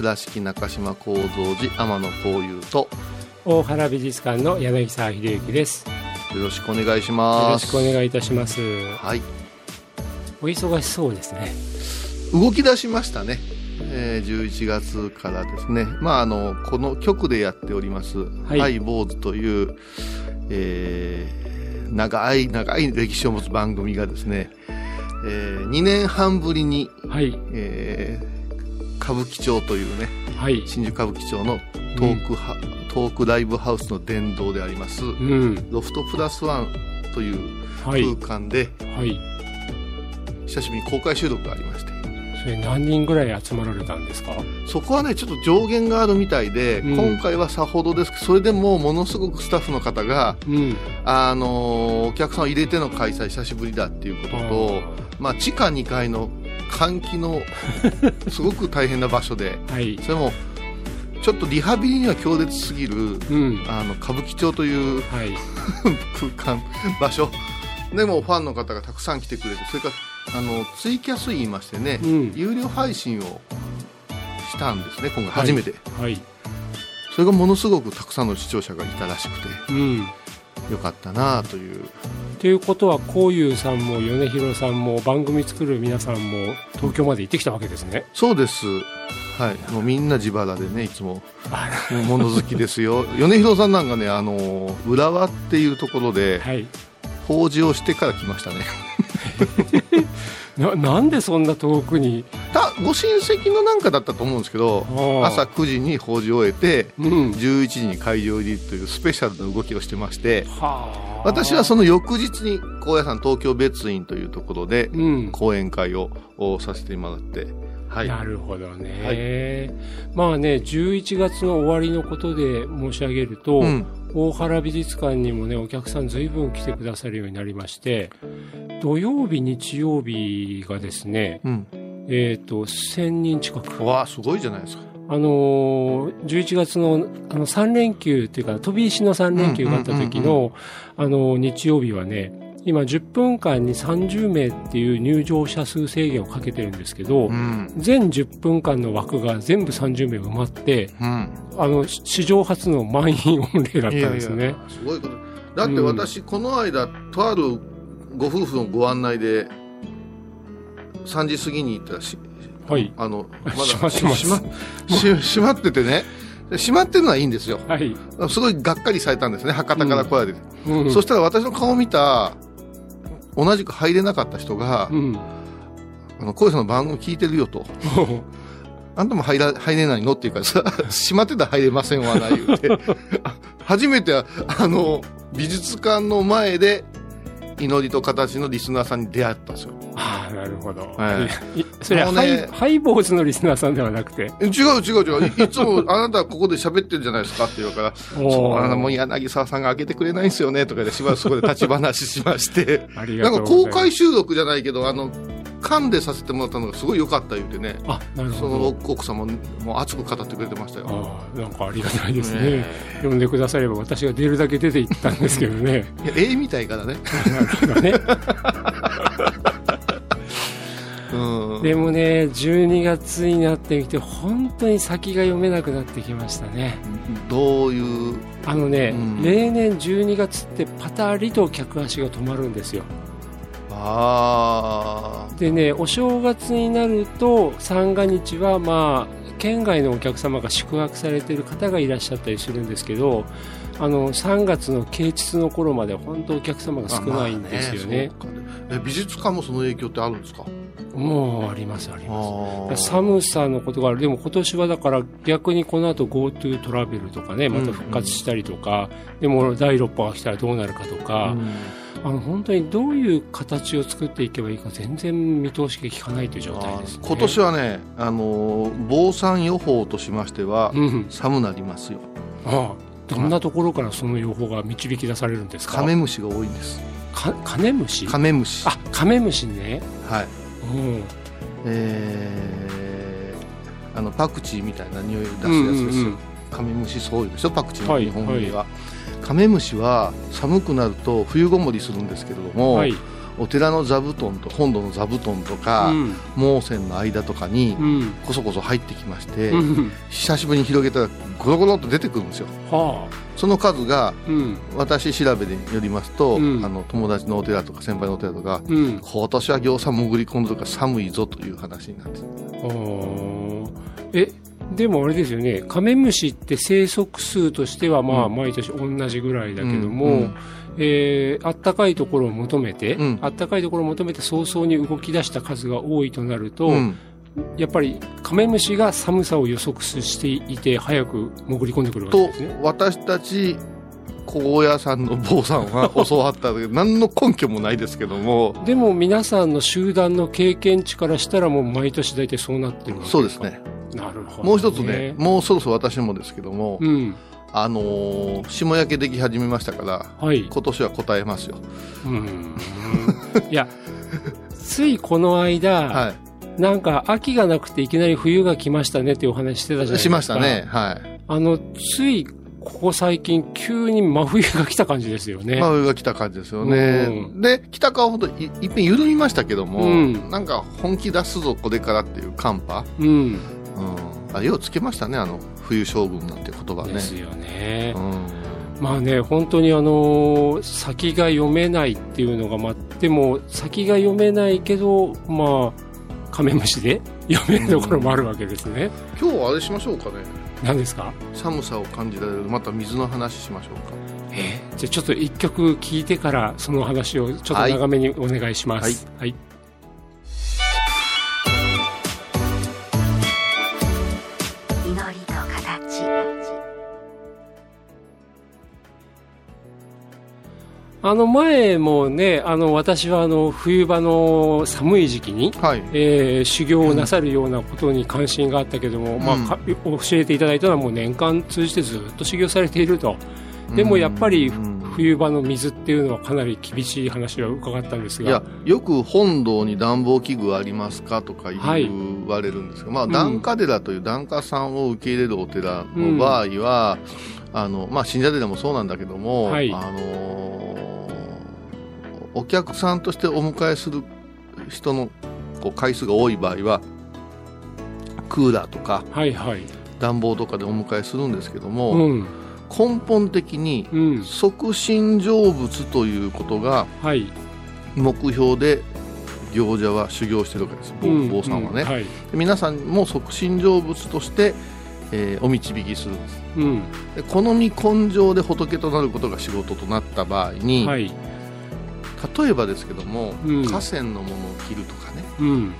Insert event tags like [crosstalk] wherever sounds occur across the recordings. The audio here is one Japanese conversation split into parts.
倉敷中島幸三寺天野幸雄と大原美術館の柳沢秀幸です。よろしくお願いしよます。ろしくお願いいたします。はい。お忙しそうですね。動き出しましたね、えー、11月からですね。まああのこの局でやっております「はい。ハイ坊主」という、えー長い長い歴史を持つ番組がですね、え2年半ぶりに、はい。えー歌舞伎町というねはい。新宿歌舞伎町のトークハ、トークライブハウスの殿堂であります、うん。ロフトプラスワンというはい。空間で、はい。久しぶりに公開収録がありまして。それ何人ぐらい集まられたんですか？そこはねちょっと上限があるみたいで、うん。今回はさほどですけどそれでもものすごくスタッフの方が、うん。あのーお客さんを入れての開催久しぶりだっていうこととまあ、地下2階の換気のすごく大変な場所ではい。それもちょっとリハビリには強烈すぎるうん。あの歌舞伎町というはい。[laughs] 空間場所。でもファンの方がたくさん来てくれてそれからあのツイキャス言いましてね、うん。有料配信をしたんですね今回初めて、はい。それがものすごくたくさんの視聴者がいたらしくて。うんよかったなという。ということはこういうさんも米広さんも番組作る皆さんも東京まで行ってきたわけですね。そうです。はい。もうみんな自腹でねいつも。物好きですよ。[laughs] 米広さんなんかねあの浦和っていうところでらはい。法事をしてから来ましたね [laughs] ななんでそんな遠くに？たご親戚のなんかだったと思うんですけど朝9時に法事を終えてうん。11時に会場入りというスペシャルな動きをしてましてはあ。私はその翌日に高野山東京別院というところでうん。講演会ををさせてもらってはい。なるほどね、まあね11月の終わりのことで申し上げると、うん。大原美術館にもねお客さん随分来てくださるようになりまして土曜日日曜日がですねうん。えっ、と1000人近く。わあすごいじゃないですか。あのー11月のあの3連休っていうか飛び石の3連休があった時うんうんのあの日曜日はね今10分間に30名っていう入場者数制限をかけてるんですけど、うん。全10分間の枠が全部30名埋まって、うん。あの、し史上初の満員御礼だったんですね。いやいやすごいこと。だって私、この間とあるご夫婦のご案内で3時過ぎに行ったらしはい。あの [laughs] まだ閉まってますしまし閉まっててねで閉まってるのはいいんですよはい。すごいがっかりされたんですね博多から来られて、うん。そしたら私の顔を見た同じく入れなかった人がうん。「あのさんの番組聞いてるよ」と「あんたも入ら入れないの?」っていうからさ「[laughs] 閉まってたら入れませんわな」言うてあ [laughs] 初めてあの美術館の前で祈りと形のリスナーさんに出会ったんですよああ、なるほど。はいいそれはねハイ、ボーズのリスナーさんではなくて？え違う違う違ういいつもあなたはここで喋ってるじゃないですかって言うから「おーそうあなたもう柳沢さんが開けてくれないんですよね」とかでしばらくそこで立ち話しまして [laughs] ありなんか。公開収録じゃないけどあの缶でさせてもらったのがすごい良かった言うてねあ、なるそのほど。奥様も熱く語ってくれてましたよ。ああ、なんかありがたいですねね。呼んでくだされば私が出るだけ出て行ったんですけどね。[laughs] いや、絵みたいからね。なるほどね。[laughs] うん。でもね、12月になってきて、本当に先が読めなくなってきましたね。どういう、あのね、うん例年12月ってパタリと客足が止まるんですよ。あでね、お正月になると三が日はまあ県外のお客様が宿泊されている方がいらっしゃったりするんですけどあの3月の啓蟄の頃まで本当お客様が少ないんですよね,あまあね。え美術館もその影響ってあるんですか？もうありますありあます。ー。寒さのことがある。でも今年はだから逆にこの後 GoTo トラベルとかねまた復活したりとか、でも第6波が来たらどうなるかとか、うんあの本当にどういう形を作っていけばいいか全然見通しが効かないという状態です、ね、今年はね、あのー防寒予報としましては、うん寒なりますよ。ああどんなところからその予報が導き出されるんですか？カメムシが多いんです。かカメムシ？カメムシ。あカメムシね。はい。うん。えー、あのパクチーみたいな匂いを出すやつですよ、うんうんうん。カメムシそういうでしょ？パクチーのはい日本語では、カメムシは寒くなると冬ごもりするんですけれども、はい。お寺の座布団と本堂の座布団とか、うん。毛線の間とかにうん。こそこそ入ってきまして、うん。久しぶりに広げたらゴロゴロっと出てくるんですよ。はその数があうん。私調べによりますと、うん。あの友達のお寺とか先輩のお寺とかうん。今年は行さん潜り込んでるから寒いぞという話になって。えでもあれですよね。カメムシって生息数としてはまあうん。毎年同じぐらいだけども、うんうん。えーあったかいところを求めて、うん。あったかいところを求めて早々に動き出した数が多いとなると、うん。やっぱりカメムシが寒さを予測していて早く潜り込んでくるわけとですね。私たち高野山の坊さんは教わったけど [laughs] 何の根拠もないですけども。でも皆さんの集団の経験値からしたらもう毎年大体そうなってるわけそうですねなるほど、もう一つねもうそろそろ私もですけども、うん。あのー霜焼けでき始めましたからはい。今年は答えますよ。うん。いや [laughs] ついこの間、はなんか秋がなくていきなり冬が来ましたねっていうお話してたじゃないですか。いしましたね。はい。あのついここ最近急に真冬が来た感じですよね、まあ上が来た感じですよね、うで北川ほどいいっぺん緩みましたけども、うん。なんか本気出すぞこれからっていう寒波、うんうん、あようつけましたねあの冬将軍なんて言葉ね。ですよね、うん。まあね、本当にあのー先が読めないっていうのが、まあ、でも先が読めないけど、まあ、カメムシで [laughs] 読めるところもあるわけですね。今日はあれしましょうかね。何ですか？寒さを感じられるまた水の話しましょうか。えーじゃあちょっと一曲聞いてからその話をちょっと長めにお願いします。はい。祈あの前もね、あの私はあの冬場の寒い時期に、はい。えー修行をなさるようなことに関心があったけども、まあか教えていただいたのはもう年間通じてずっと修行されていると。でもやっぱりうん。冬場の水っていうのはかなり厳しい話は伺ったんですが。いや、よく本堂に暖房器具ありますかとかはい言われるんですが、まあ、うん。檀家寺という檀家さんを受け入れるお寺の場合は、あの、まあ、信者寺もそうなんだけども、はい。あのーお客さんとしてお迎えする人のこう回数が多い場合は、クーラーとかはいはい。暖房とかでお迎えするんですけども、うん。根本的にうん。即身成仏ということがはい。目標で行者は修行してるわけです坊さんはね、うはい。で皆さんも即身成仏として、えーお導きするんですうん。で好み根性で仏となることが仕事となった場合に、はい。例えばですけども、うん河川のものを切るとかね、うん。うん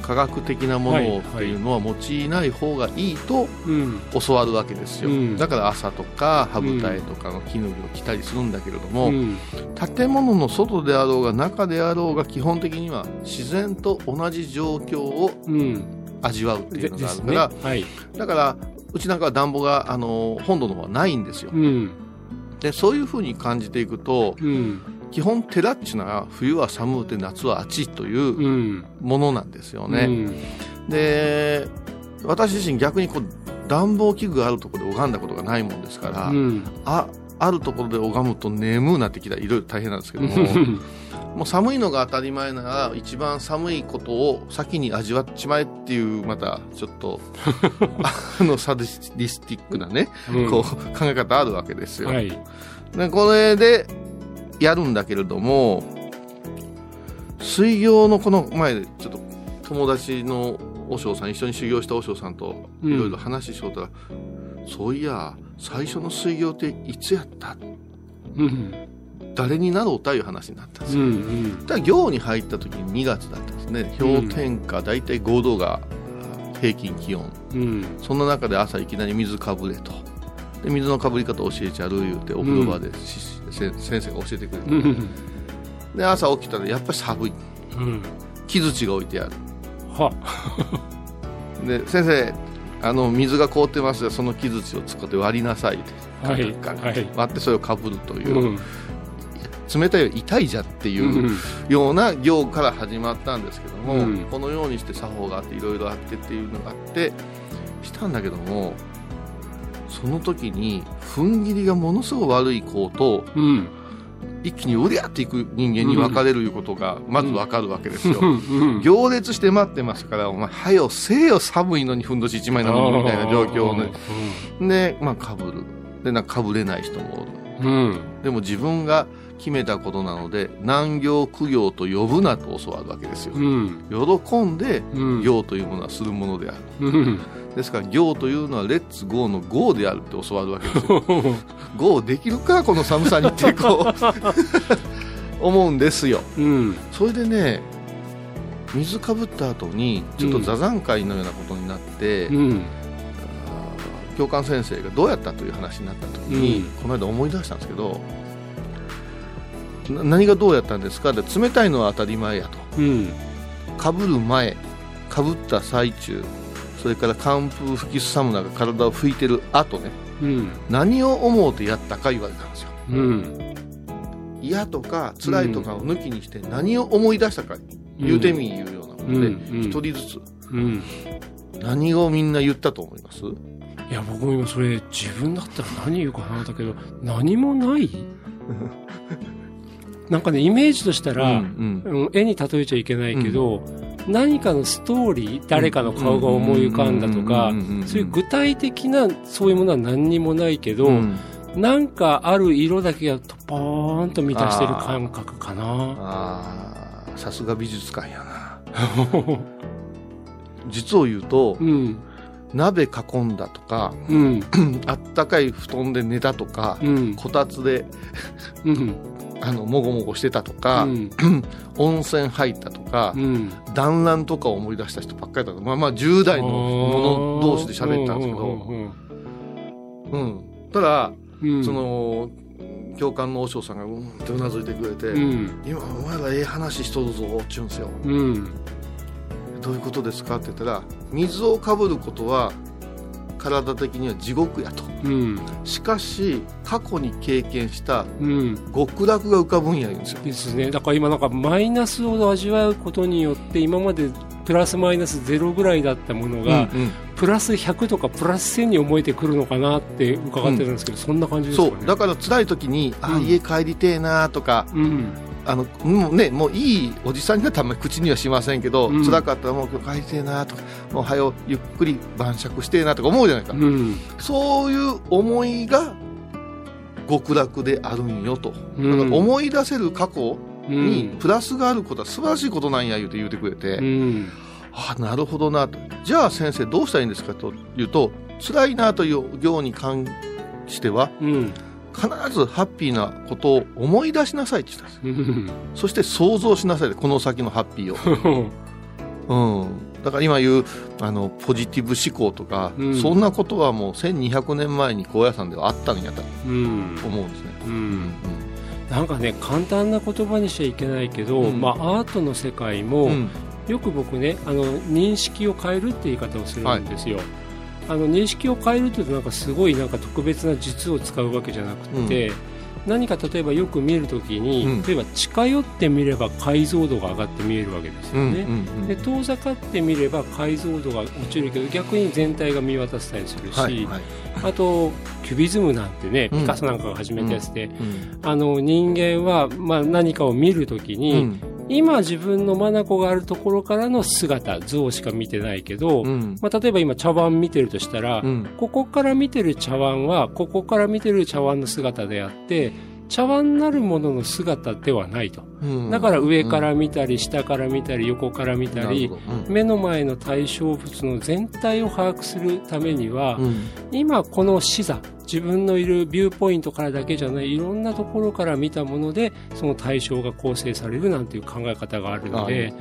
科学的なものをっていうのは用いない方がいいとうん。教わるわけですよ、うんだから朝とか羽二重とかの絹を着たりするんだけれども、うん。建物の外であろうが中であろうが基本的には自然と同じ状況をうん。味わうっていでうのがあ。るから、はい。だからうちなんかは暖房があの本土の方はないんですようん。でそういうふうに感じていくとうん。基本寺っちゅうのは冬は寒くて夏は暑いといううん。ものなんですようね、ん。で私自身逆にこう暖房器具があるところで拝んだことがないもんですから、うん。ああるところで拝むと眠うなってきたらいろいろ大変なんですけども [laughs] もう寒いのが当たり前なら一番寒いことを先に味わっちまえっていうまたちょっと [laughs] あのサディスティックなね、うんこう考え方あるわけですよ、はい。でこれでやるんだけれども水行のこの前ちょっと友達の和尚さん一緒に修行した和尚さんとうん。いろいろ話ししようたら、そういや最初の水行っていつやった？うん。誰になろうたいう話になったんですうよ、ん。だから行に入った時に2月だったんですね。氷点下大体5度が平均気温。うん。そんな中で朝いきなり水かぶれとで水のかぶり方教えちゃる言うてお風呂場でし、せ先生が教えてくれて、うん。で朝起きたらやっぱり寒い。うん。木槌が置いてある。は。で先生あの水が凍ってますよ。その木槌を使って割りなさい。ってはい。割ってそれをかぶるという、うん。冷たいより痛いじゃっていううような行から始まったんですけども、うん。このようにして作法があっていろいろあってっていうのがあってしたんだけどもその時に踏ん切りがものすごく悪い子とうん。一気にうりゃっていく人間に分かれるいうことがまず分かるわけですよ。うん。行列して待ってますから、お前、はよ、せえよ、寒いのにふんどし一枚なのに、みたいな状況ね。で、まあ、かぶる。で、なんかかぶれない人もおる。うん。でも自分が決めたことなので、難行苦行と呼ぶなと教わるわけですよ。うん。喜んで、うん。行というものはするものである。うん。ですから、行というのは、レッツゴーのゴーであるって教わるわけですよ。[laughs] ゴーできるか、この寒さにって、こう、[laughs] 思うんですよ。うん。それでね、水かぶった後に、ちょっと座談会のようなことになって、教官先生がどうやったという話になった時に、うんこの間思い出したんですけど、な何がどうやったんですか？で冷たいのは当たり前やと。うん。かぶる前、かぶった最中、それから寒風吹きすさむ中体を拭いてる後ね、うん。何を思うてやったか言われたんですよ。うん。嫌とか辛いとかを抜きにして何を思い出したか言うてみいうようなことで、うん一人ずつうん。何をみんな言ったと思います？いや、僕も今それ自分だったら何言うかなだけど、何もない [laughs] なんかね、イメージとしたら、うんうん。絵に例えちゃいけないけど、何かのストーリー、誰かの顔が思い浮かんだとかうんうんうんうんうん、そういう具体的なそういうものは何にもないけど、うん。なんかある色だけがポーンと満たしてる感覚かな。ああさすが美術館やな。[laughs] 実を言うとうん、鍋囲んだとかうん、あったかい布団で寝たとかうん、こたつでうん、あのもごもごしてたとか、うん、[clears throat] 温泉入ったとか、うん。団らんとかを思い出した人ばっかりだったまあまあ10代の者同士で喋ったんですけど、うん、ただ、うん、そ、の教官の和尚さんがうんってうなずいてくれて、うん、今お前らええ話しとるぞっちゅうんすよ。うん、どういうことですか？って言ったら水をかぶることは体的には地獄やとうん、しかし過去に経験したうん。極楽が浮かぶんや言うんですよですね。だから今なんかマイナスを味わうことによって今までプラスマイナスゼロぐらいだったものが、うんプラス100とかプラス1000に思えてくるのかなって伺ってるんですけど、そんな感じですかね。そうだから辛い時に、ああうん家帰りてえなとかうん。あのもうねもういいおじさんにはたまに口にはしませんけど、うん辛かったらもう今日帰りてえなとかもうはよゆっくり晩酌してえなとか思うじゃないか、うん。そういう思いが極楽であるんよと、うんだから思い出せる過去うにん。プラスがあることは素晴らしいことなんや言うて言うてくれて、うん。ああなるほどなとじゃあ先生どうしたらいいんですかというと辛いなという行に関してはうん。必ずハッピーなことを思い出しなさいって言ったんですうん。そして想像しなさい。この先のハッピーを、[laughs] うん、だから今言うあのポジティブ思考とか、うん。そんなことはもう1200年前に高野山ではあったんやとうん。思うんですね、うん。なんかね、簡単な言葉にしちゃいけないけど、うん。まあアートの世界も、うん。よく僕ねあの認識を変えるって言い方をするんですよ、あの認識を変えるというとなんかすごいなんか特別な術を使うわけじゃなくて、何か例えばよく見るときに、うん。例えば近寄ってみれば解像度が上がって見えるわけですよね、うんうんで遠ざかってみれば解像度が落ちるけど逆に全体が見渡せたりするし、はいはい。あとキュビズムなんてねうん。ピカソなんかが始めたやつで、うんあの人間はまあ何かを見るときに、うん今自分の眼があるところからの姿像しか見てないけど、うん。まあ、例えば今茶碗見てるとしたら、うん。ここから見てる茶碗はここから見てる茶碗の姿であって茶碗なるものの姿ではないと。うん。だから上から見たり、下から見たり、横から見たり目の前の対象物の全体を把握するためには、今この視座、自分のいるビューポイントからだけじゃない、いろんなところから見たもので、その対象が構成されるなんていう考え方があるので、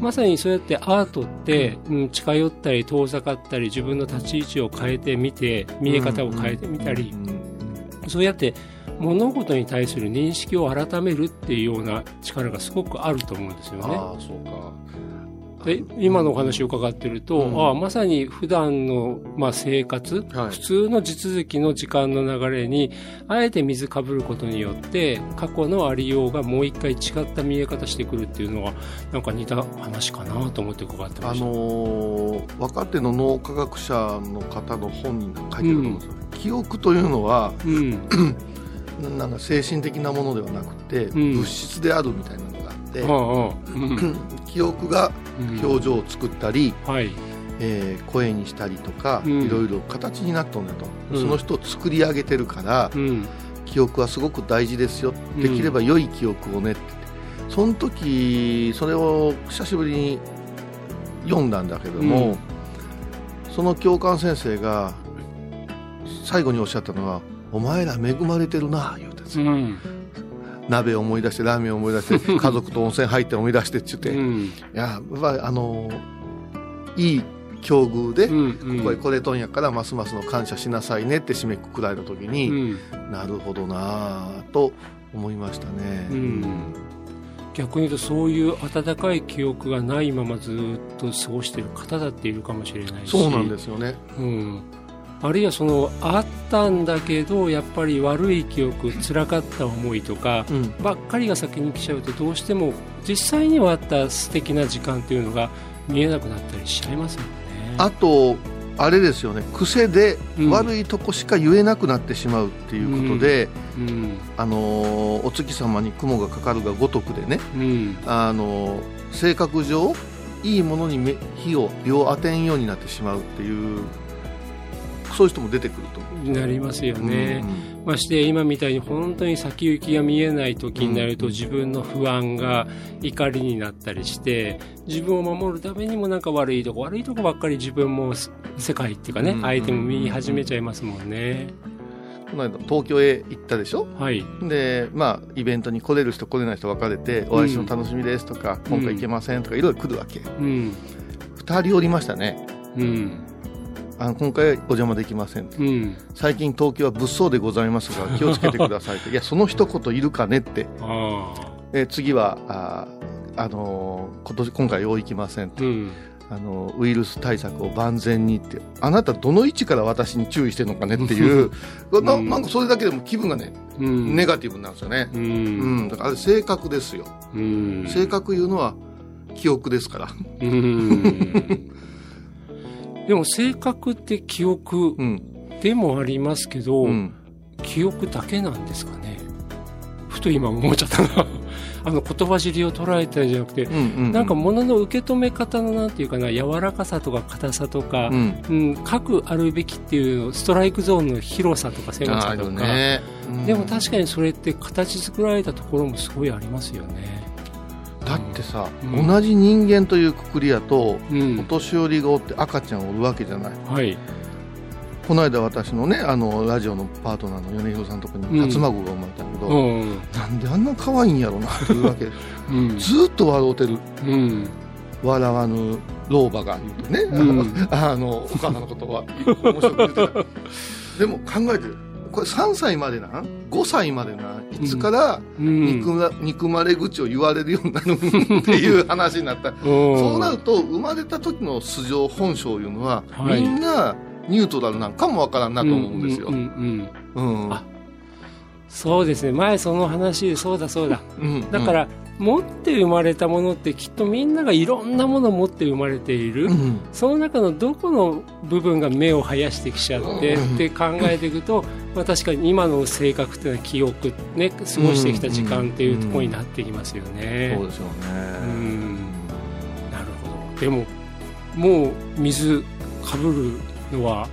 まさにそうやってアートって、うん、近寄ったり遠ざかったり自分の立ち位置を変えてみて見え方を変えてみたり、そうやって物事に対する認識を改めるっていうような力がすごくあると思うんですよね。ああそうか。で今のお話を伺ってると、うん。ああまさに普段のまあ生活、はい。普通の地続きの時間の流れにあえて水かぶることによって過去のありようがもう一回違った見え方してくるっていうのはなんか似た話かなと思って伺ってました。あのー若手の脳科学者の方の本に書いてると思うんですよ、記憶というのはうん [clears throat] なんか精神的なものではなくて、ん。物質であるみたいなのがあって、[clears throat] 記憶がうん。表情を作ったり、はい。えー声にしたりとか、うん。いろいろ形になっとんだと、うん。その人を作り上げてるから、うん。記憶はすごく大事ですよ、うんできれば良い記憶をねって。その時それを久しぶりに読んだんだけども、うん。その教官先生が最後におっしゃったのは「お前ら恵まれてるな」言うてんですようん。鍋を思い出してラーメンを思い出して [laughs] 家族と温泉入って思い出してって言って、いうん。ややっぱりあのいい境遇で、うんこれこれとんやからますますの感謝しなさいねって締めくくられた時に、うん。なるほどなぁと思いましたね。うん。逆に言うとそういう温かい記憶がないままずっと過ごしている方だっているかもしれないし。そうなんですよね。うん、あるいはそのあったんだけどやっぱり悪い記憶辛かった思いとかうん、ばっかりが先に来ちゃうとどうしても実際にはあった素敵な時間っていうのが見えなくなったりしちゃいますよね。あとあれですよね。癖でうん。悪いとこしか言えなくなってしまうっていうことで、うん。あのーお月様に雲がかかるがごとくでね、うん。あのー性格上いいものに目火を火を当てんようになってしまうっていうそういう人も出てくると。なりますよね。うん。まして今みたいに本当に先行きが見えない時になるとうん。自分の不安が怒りになったりして自分を守るためにもなんか悪いとこ悪いとこばっかり自分もす世界っていうかねうん。相手も見始めちゃいますもんね。この間東京へ行ったでしょ？はい。でまあイベントに来れる人来れない人分かれて、お会いするの楽しみですとか今回行けませんとかいろいろ来るわけ。うん。2人おりましたね。うん。あの今回はお邪魔できませんとうん。最近東京は物騒でございますが [laughs] 気をつけてくださいといやその一言いるかねって。えー次はあーあのー今年今回よう行きませんと、うん。あのウイルス対策を万全にってあなたどの位置から私に注意してるのかねっていうな [laughs] うんなんかそれだけでも気分がね、うん。ネガティブになるんですよね、う。うんん、だから性格ですようん。性格いうのは記憶ですから、うん。[laughs] でも性格って記憶うん。でもありますけど、うん、記憶だけなんですかね。ふと今思っちゃったな。[laughs] あの言葉尻を捉えたんじゃなくて、うんうんなんか物の受け止め方のなんていうかな柔らかさとか硬さとか、うん。うん、各あるべきっていうストライクゾーンの広さとか狭さとか、ね、うん。でも確かにそれって形作られたところもすごいありますよね。だってさ、うん。同じ人間というくくりやとうん。お、年寄りがおって赤ちゃんおるわけじゃない。はい、この間私のねあのラジオのパートナーの米広さんのとこにうん。初孫が生まれたけど、うん。なんであんな可愛いんやろなっていうわけ [laughs] うん。ずーっと笑うてる。うん。笑わぬ老婆が言うとね、うん。あのお母さんのことは面白く言ってた。でも考えてこれ3歳までな5歳までないつからうん。憎ま憎まれ口を言われるようになる [laughs] っていう話になった。そうなると生まれた時の素性本性いうのは、はい。みんなニュートラルなんかもわからんなと思うんですよ。うんうんうんうん。あそうですね。前その話でそうだそうだ。うん。だから、持って生まれたものってきっとみんながいろんなものを持って生まれている、うん。その中のどこの部分が目を生やしてきちゃって、うん。って考えていくと、まあ、確かに今の性格っていうのは記憶、ね、過ごしてきた時間っていうところになってきますよね。そうですよね。うん。なるほど。でももう水かぶるのは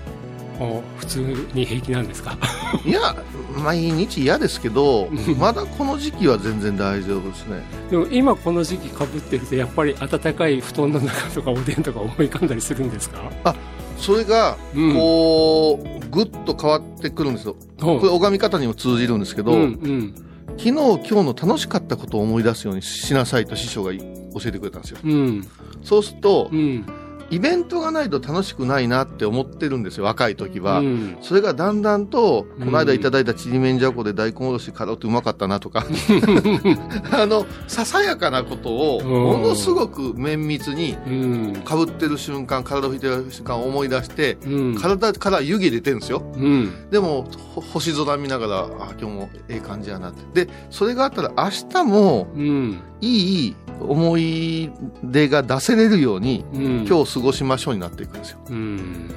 もう普通に平気なんですか？[laughs] いや毎日嫌ですけどまだこの時期は全然大丈夫ですね。でも今この時期かぶってるとやっぱり暖かい布団の中とかおでんとか思い浮かんだりするんですか？それがうん。こうぐっと変わってくるんですよ。ここれ拝み方にも通じるんですけど、うんうん昨日今日の楽しかったことを思い出すようにしなさいと師匠が教えてくれたんですようんそうするとうんイベントがないと楽しくないなって思ってるんですよ若い時は、うん。それがだんだんと、うん。この間いただいたちりめんじゃこで大根おろしカロってうまかったなとか、[laughs] あの、ささやかなことを、うん。ものすごく綿密に、うん。かぶってる瞬間、体を拭いてる瞬間を思い出して、うん。体から湯気出てるんですよ。うん。でも、ほ星空見ながら、あ、今日もええ感じやなって。で、それがあったら明日も、うん。いい思い出が出せれるように、うん。今日過ごしましょうになっていくんですよ。うん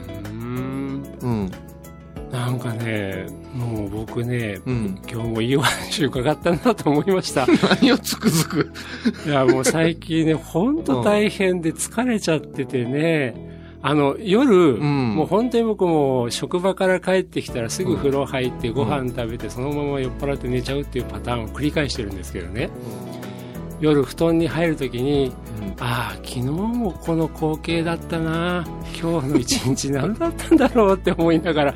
うん。なんかねもう僕ねうん。今日もいいお話伺ったなと思いました [laughs] 何をつくづく。いやもう最近ね本当大変で疲れちゃっててねあの夜、んもう本当に僕も職場から帰ってきたらすぐ風呂入ってご飯食べてそのまま酔っ払って寝ちゃうっていうパターンを繰り返してるんですけどね夜布団に入るときにああ昨日もこの光景だったな今日の一日何だったんだろうって思いながら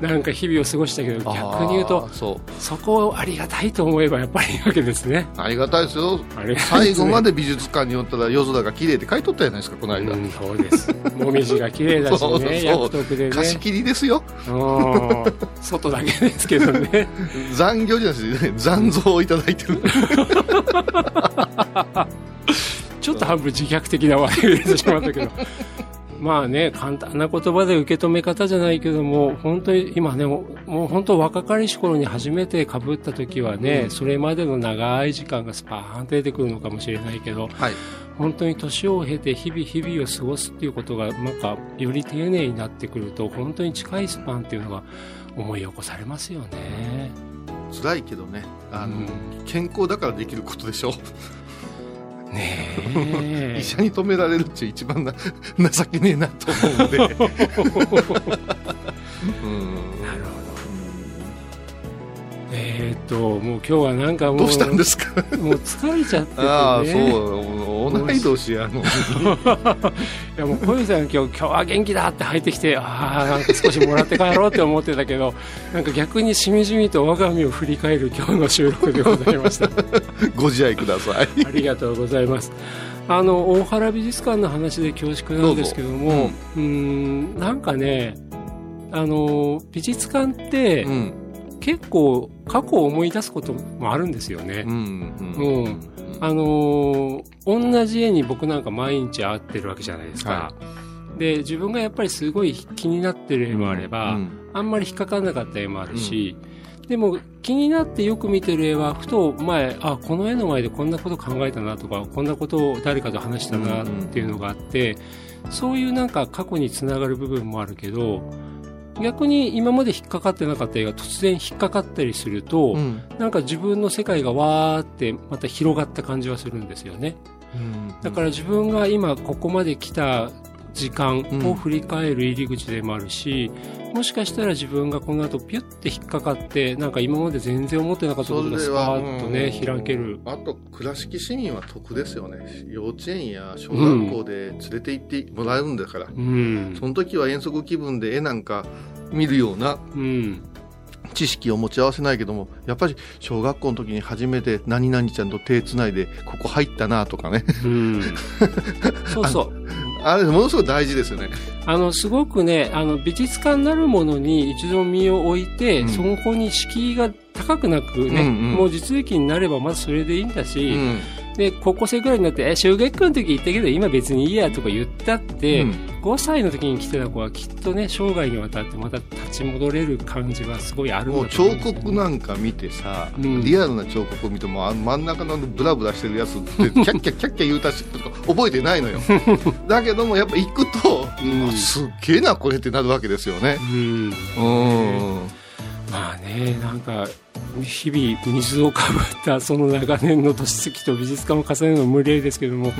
なんか日々を過ごしたけど逆に言うとそう。そこをありがたいと思えばやっぱりいいわけですねありがたいですよ。ね最後まで美術館に寄ったら夜空が綺麗って書いとったじゃないですか、この間。うん、そうです。もみじが綺麗だしね、[laughs] 約束でね。貸し切りですよ。うん外だけですけどね。[laughs] 残業じゃないですね。残像をいただいてる。[laughs] ちょっと半分自虐的な話題を入れてしまったけど。[laughs] まあね、簡単な言葉で受け止め方じゃないけども、本当に今ね、もうもう本当若かりし頃に初めて被った時はね、うんそれまでの長い時間がスパーンと出てくるのかもしれないけど、はい。本当に年を経て日々日々を過ごすっていうことがなんかより丁寧になってくると本当に近いスパンっていうのが思い起こされますよね。辛いけどね。あの、うん健康だからできることでしょ。ねえ [laughs] 医者に止められるっちゃ一番な [laughs] 情けねえなと思うんで。[laughs] うんなるほど。えーっともう今日はなんかもうどうしたんですか？もう疲れちゃっててね。ああ、そう。同い年やのに。[laughs] いやもう小遊さん今日今日は元気だって入ってきてああなんか少しもらって帰ろうって思ってたけど [laughs] なんか逆にしみじみと我が身を振り返る今日の収録でございました。[laughs] ご自愛ください。ありがとうございます。あの大原美術館の話で恐縮なんですけども、うーんなんかね、あの美術館ってうん。結構過去を思い出すこともあるんですよね。うん。うんあの同じ絵に僕なんか毎日会ってるわけじゃないですか。はで自分がやっぱりすごい気になってる絵もあれば、うんあんまり引っかかんなかった絵もあるし、でも気になってよく見てる絵はふと前あこの絵の前でこんなこと考えたなとかこんなことを誰かと話したなっていうのがあって、そういうなんか過去につながる部分もあるけど逆に今まで引っかかってなかった絵が突然引っかかったりすると、うん。なんか自分の世界がわーってまた広がった感じはするんですよね。だから自分が今ここまで来た時間を振り返る入り口でもあるし、もしかしたら自分がこの後ピュッて引っかかってなんか今まで全然思ってなかったことがスパーッとねそれは開ける。あと倉敷市民は得ですよね。幼稚園や小学校で連れて行ってもらえるんだから、うん。その時は遠足気分で絵なんか見るようなうん。知識を持ち合わせないけどもやっぱり小学校の時に初めて何々ちゃんと手つないでここ入ったなとかね。うん。[laughs] そうそうあれものすごい大事ですよね。あのすごくねあの美術館なるものに一度身を置いて、うん。そこに敷居が高くなくね、うんうん。もう実益になればまずそれでいいんだし、うんで高校生ぐらいになって「え小学校の時行ったけど今別にいいや」とか言ったって、うん。5歳の時に来てた子はきっとね生涯にわたってまた立ち戻れる感じはすごいあるもう彫刻なんか見てさ、うん。リアルな彫刻を見てもあの真ん中のブラブラしてるやつって [laughs] キャッキャキャッキャ言うたしとか覚えてないのよ。[laughs] だけどもやっぱ行くと、うん。あすっげえなこれってなるわけですよね。うん。うんまあねねなんか日々水をかぶったその長年の年月と美術館を重ねるのも無理ですけども、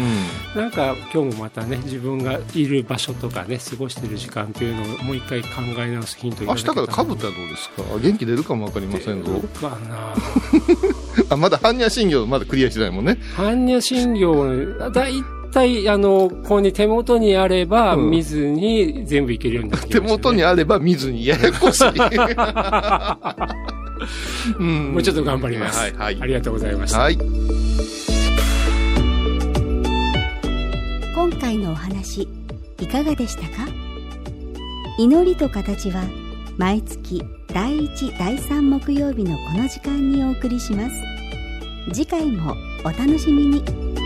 うん、なんか今日もまたね自分がいる場所とかね過ごしている時間というのをもう一回考え直すヒント明日からかぶったらどうですか？元気出るかも分かりませんぞ。[laughs] あまだ般若心経まだクリアしてないもんね。般若心経だい対、あの、ここに手元にあれば、見ずに全部いけるようになってきました、ね、手元にあれば見ずに、ややこしい。[laughs] うん、もうちょっと頑張ります。はい、はい。ありがとうございました。はい。今回のお話、いかがでしたか？祈りと形は、毎月第1、第3木曜日のこの時間にお送りします。次回もお楽しみに。